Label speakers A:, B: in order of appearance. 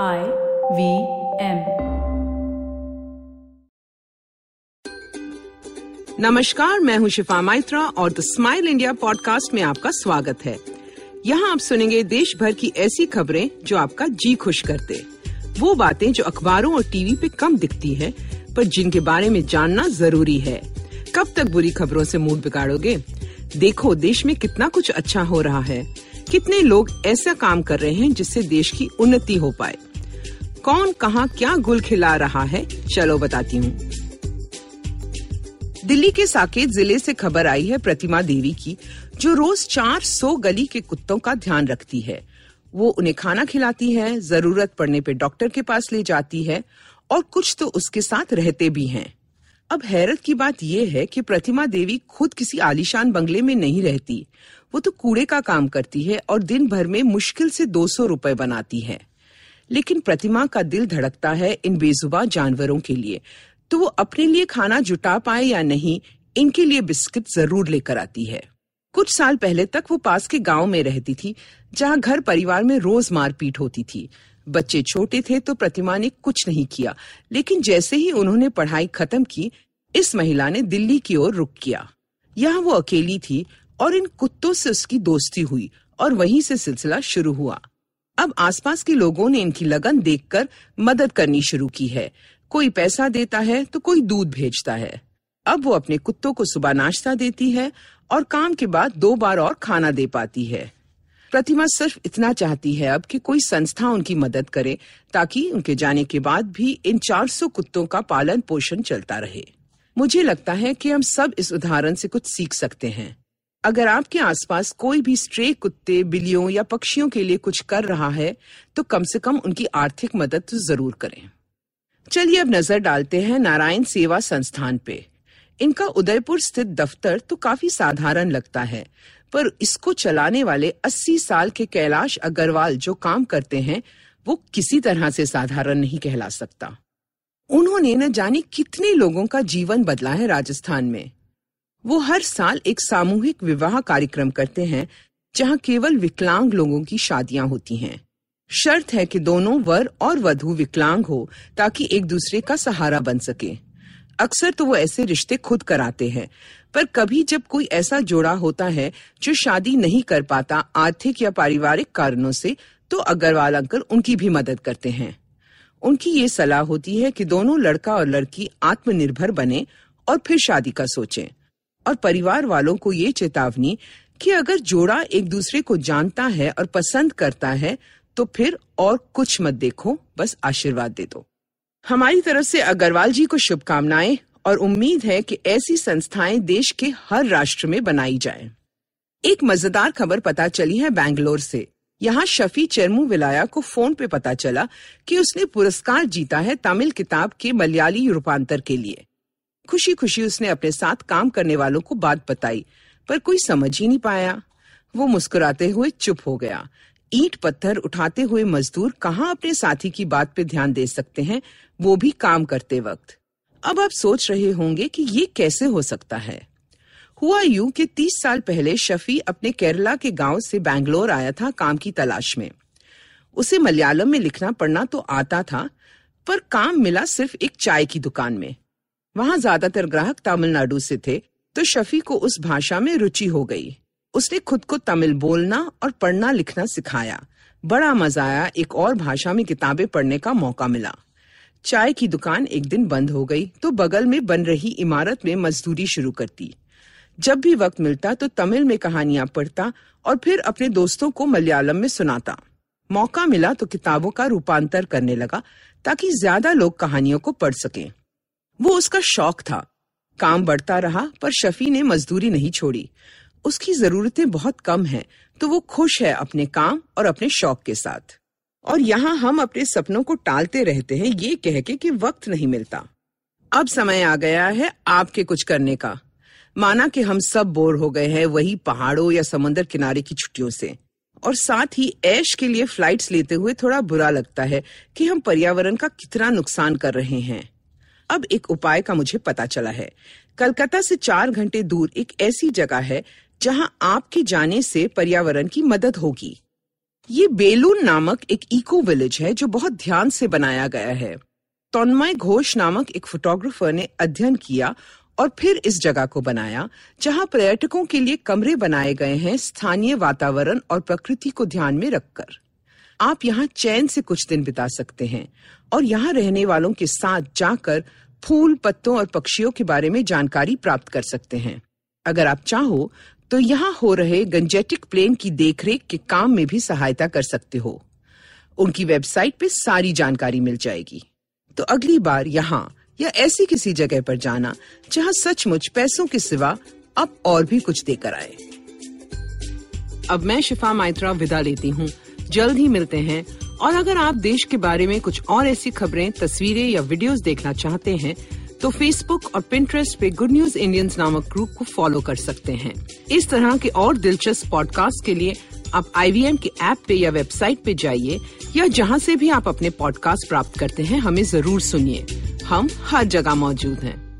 A: I V M
B: नमस्कार, मैं हूँ शिफा माइत्रा और द स्माइल इंडिया पॉडकास्ट में आपका स्वागत है। यहाँ आप सुनेंगे देश भर की ऐसी खबरें जो आपका जी खुश करते। वो बातें जो अखबारों और टीवी पे कम दिखती है, पर जिनके बारे में जानना ज़रूरी है। कब तक बुरी खबरों से मूड बिगाड़ोगे? देखो, देश में कितना कुछ अच्छा हो रहा है। कितने लोग ऐसा काम कर रहे हैं जिससे देश की उन्नति हो पाए? कौन कहाँ क्या गुल खिला रहा है? चलो बताती हूँ। दिल्ली के साकेत ज़िले से खबर आई है प्रतिमा देवी की, जो रोज 400 गली के कुत्तों का ध्यान रखती है। वो उन्हें खाना खिलाती है, ज़रूरत पड़ने पे डॉक्टर के पास ले जाती है और कुछ तो उसके साथ रहते भी हैं। अब हैरत की बात यह है कि प्रतिमा देवी खुद किसी आलीशान बंगले में नहीं रहती। वो तो कूड़े का काम करती है और दिन भर में मुश्किल से 200 रुपए बनाती है। लेकिन प्रतिमा का दिल धड़कता है इन बेजुबा जानवरों के लिए। तो वो अपने लिए खाना जुटा पाए या नहीं, इनके लिए बिस्किट ज़रूर लेकर आती है। कुछ साल पहले तक वो पास के गाँव में रहती थी, जहाँ घर परिवार में रोज मारपीट होती थी। बच्चे छोटे थे तो प्रतिमा ने कुछ नहीं किया, लेकिन जैसे ही उन्होंने पढ़ाई खत्म की, इस महिला ने दिल्ली की ओर रुक किया। यहाँ वो अकेली थी और इन कुत्तों से उसकी दोस्ती हुई और वहीं से सिलसिला शुरू हुआ। अब आसपास के लोगों ने इनकी लगन देखकर मदद करनी शुरू की है। कोई पैसा देता है तो कोई दूध भेजता है। अब वो अपने कुत्तों को सुबह नाश्ता देती है और काम के बाद दो बार और खाना दे पाती है। प्रतिमा सिर्फ़ इतना चाहती है अब कि कोई संस्था उनकी मदद करे ताकि उनके जाने के बाद भी इन 400 कुत्तों का पालन पोषण चलता रहे। मुझे लगता है कि हम सब इस उदाहरण से कुछ सीख सकते हैं। अगर आपके आसपास कोई भी स्ट्रे कुत्ते, बिल्लियों या पक्षियों के लिए कुछ कर रहा है तो कम से कम उनकी आर्थिक मदद तो ज़रूर करें। चलिए अब नज़र डालते हैं नारायण सेवा संस्थान पे। इनका उदयपुर स्थित दफ्तर तो काफ़ी साधारण लगता है, पर इसको चलाने वाले 80 साल के कैलाश अग्रवाल जो काम करते हैं, वो किसी तरह से साधारण नहीं कहला सकता। उन्होंने न जाने कितने लोगों का जीवन बदला है राजस्थान में। वो हर साल एक सामूहिक विवाह कार्यक्रम करते हैं, जहाँ केवल विकलांग लोगों की शादियाँ होती हैं। शर्त है कि दोनों वर और वधु विकलांग हो, ताकि एक दूसरे का सहारा बन सके। अक्सर तो वो ऐसे रिश्ते खुद कराते हैं, पर कभी जब कोई ऐसा जोड़ा होता है, जो शादी नहीं कर पाता आर्थिक या पारिवारिक कारणों से तो अग्रवाल अंकल उनकी भी मदद करते हैं। उनकी ये सलाह होती है कि दोनों लड़का और लड़की आत्मनिर्भर बने और फिर शादी का सोचें। और परिवार वालों को ये चेतावनी कि अगर जोड़ा एक दूसरे को जानता है और पसंद करता है तो फिर और कुछ मत देखो, बस आशीर्वाद दे दो। हमारी तरफ़ से अग्रवाल जी को शुभकामनाएँ और उम्मीद है कि ऐसी संस्थाएँ देश के हर राष्ट्र में बनाई जाएँ। एक मज़ेदार खबर पता चली है बैंगलोर से। यहाँ शफी चरमू विलाया को फ़ोन पे पता चला कि उसने पुरस्कार जीता है तमिल किताब के मलयाली रूपांतर के लिए। खुशी खुशी उसने अपने साथ काम करने वालों को बात बताई, पर कोई समझ ही नहीं पाया। वो मुस्कुराते हुए चुप हो गया। ईट पत्थर उठाते हुए मजदूर कहाँ अपने साथी की बात पे ध्यान दे सकते हैं, वो भी काम करते वक्त। अब आप सोच रहे होंगे कि ये कैसे हो सकता है। हुआ यूँ कि तीस साल पहले शफी अपने केरला के गाँव से बैंगलोर आया था काम की तलाश में। उसे मलयालम में लिखना पढ़ना तो आता था, पर काम मिला सिर्फ़ एक चाय की दुकान में। वहाँ ज़्यादातर ग्राहक तमिलनाडु से थे तो शफी को उस भाषा में रुचि हो गई। उसने खुद को तमिल बोलना और पढ़ना लिखना सिखाया। बड़ा मज़ा आया, एक और भाषा में किताबें पढ़ने का मौका मिला। चाय की दुकान एक दिन बंद हो गई तो बगल में बन रही इमारत में मजदूरी शुरू करती। जब भी वक्त मिलता तो तमिल में कहानियाँ पढ़ता और फिर अपने दोस्तों को मलयालम में सुनाता। मौका मिला तो किताबों का रूपांतर करने लगा, ताकि ज़्यादा लोग कहानियों को पढ़ सकें। वो उसका शौक था। काम बढ़ता रहा पर शफी ने मजदूरी नहीं छोड़ी। उसकी जरूरतें बहुत कम हैं, तो वो खुश है अपने काम और अपने शौक के साथ। और यहाँ हम अपने सपनों को टालते रहते हैं ये कह के कि वक्त नहीं मिलता। अब समय आ गया है आपके कुछ करने का। माना कि हम सब बोर हो गए हैं वही पहाड़ों या समंदर किनारे की छुट्टियों से। और साथ ही ऐश के लिए फ्लाइट्स लेते हुए थोड़ा बुरा लगता है कि हम पर्यावरण का कितना नुकसान कर रहे हैं। अब एक उपाय का मुझे पता चला है। कलकत्ता से चार घंटे दूर एक ऐसी जगह है, जहाँ आपके जाने से पर्यावरण की मदद होगी। ये बेलून नामक एक इको विलेज है, जो बहुत ध्यान से बनाया गया है। तन्मय घोष नामक एक फोटोग्राफर ने अध्ययन किया और फिर इस जगह को बनाया, जहाँ पर्यटकों के लिए कमरे बनाए गए हैं स्थानीय वातावरण और प्रकृति को ध्यान में रखकर। आप यहाँ चैन से कुछ दिन बिता सकते हैं और यहाँ रहने वालों के साथ जाकर फूल, पत्तों और पक्षियों के बारे में जानकारी प्राप्त कर सकते हैं। अगर आप चाहो तो यहाँ हो रहे गंजेटिक प्लेन की देखरेख के काम में भी सहायता कर सकते हो। उनकी वेबसाइट पे सारी जानकारी मिल जाएगी। तो अगली बार यहाँ या ऐसी किसी जगह पर जाना, जहाँ सचमुच पैसों के सिवा अब और भी कुछ देकर आए। अब मैं शिफा माइत्रा विदा लेती हूँ। जल्द ही मिलते हैं और अगर आप देश के बारे में कुछ और ऐसी खबरें, तस्वीरें या वीडियोस देखना चाहते हैं तो फेसबुक और पिंटरेस्ट पे गुड न्यूज़ इंडियंस नामक ग्रुप को फॉलो कर सकते हैं। इस तरह के और दिलचस्प पॉडकास्ट के लिए आप IVM के ऐप पे या वेबसाइट पे जाइए, या जहाँ से भी आप अपने पॉडकास्ट प्राप्त करते हैं, हमें ज़रूर सुनिए। हम हर जगह मौजूद हैं।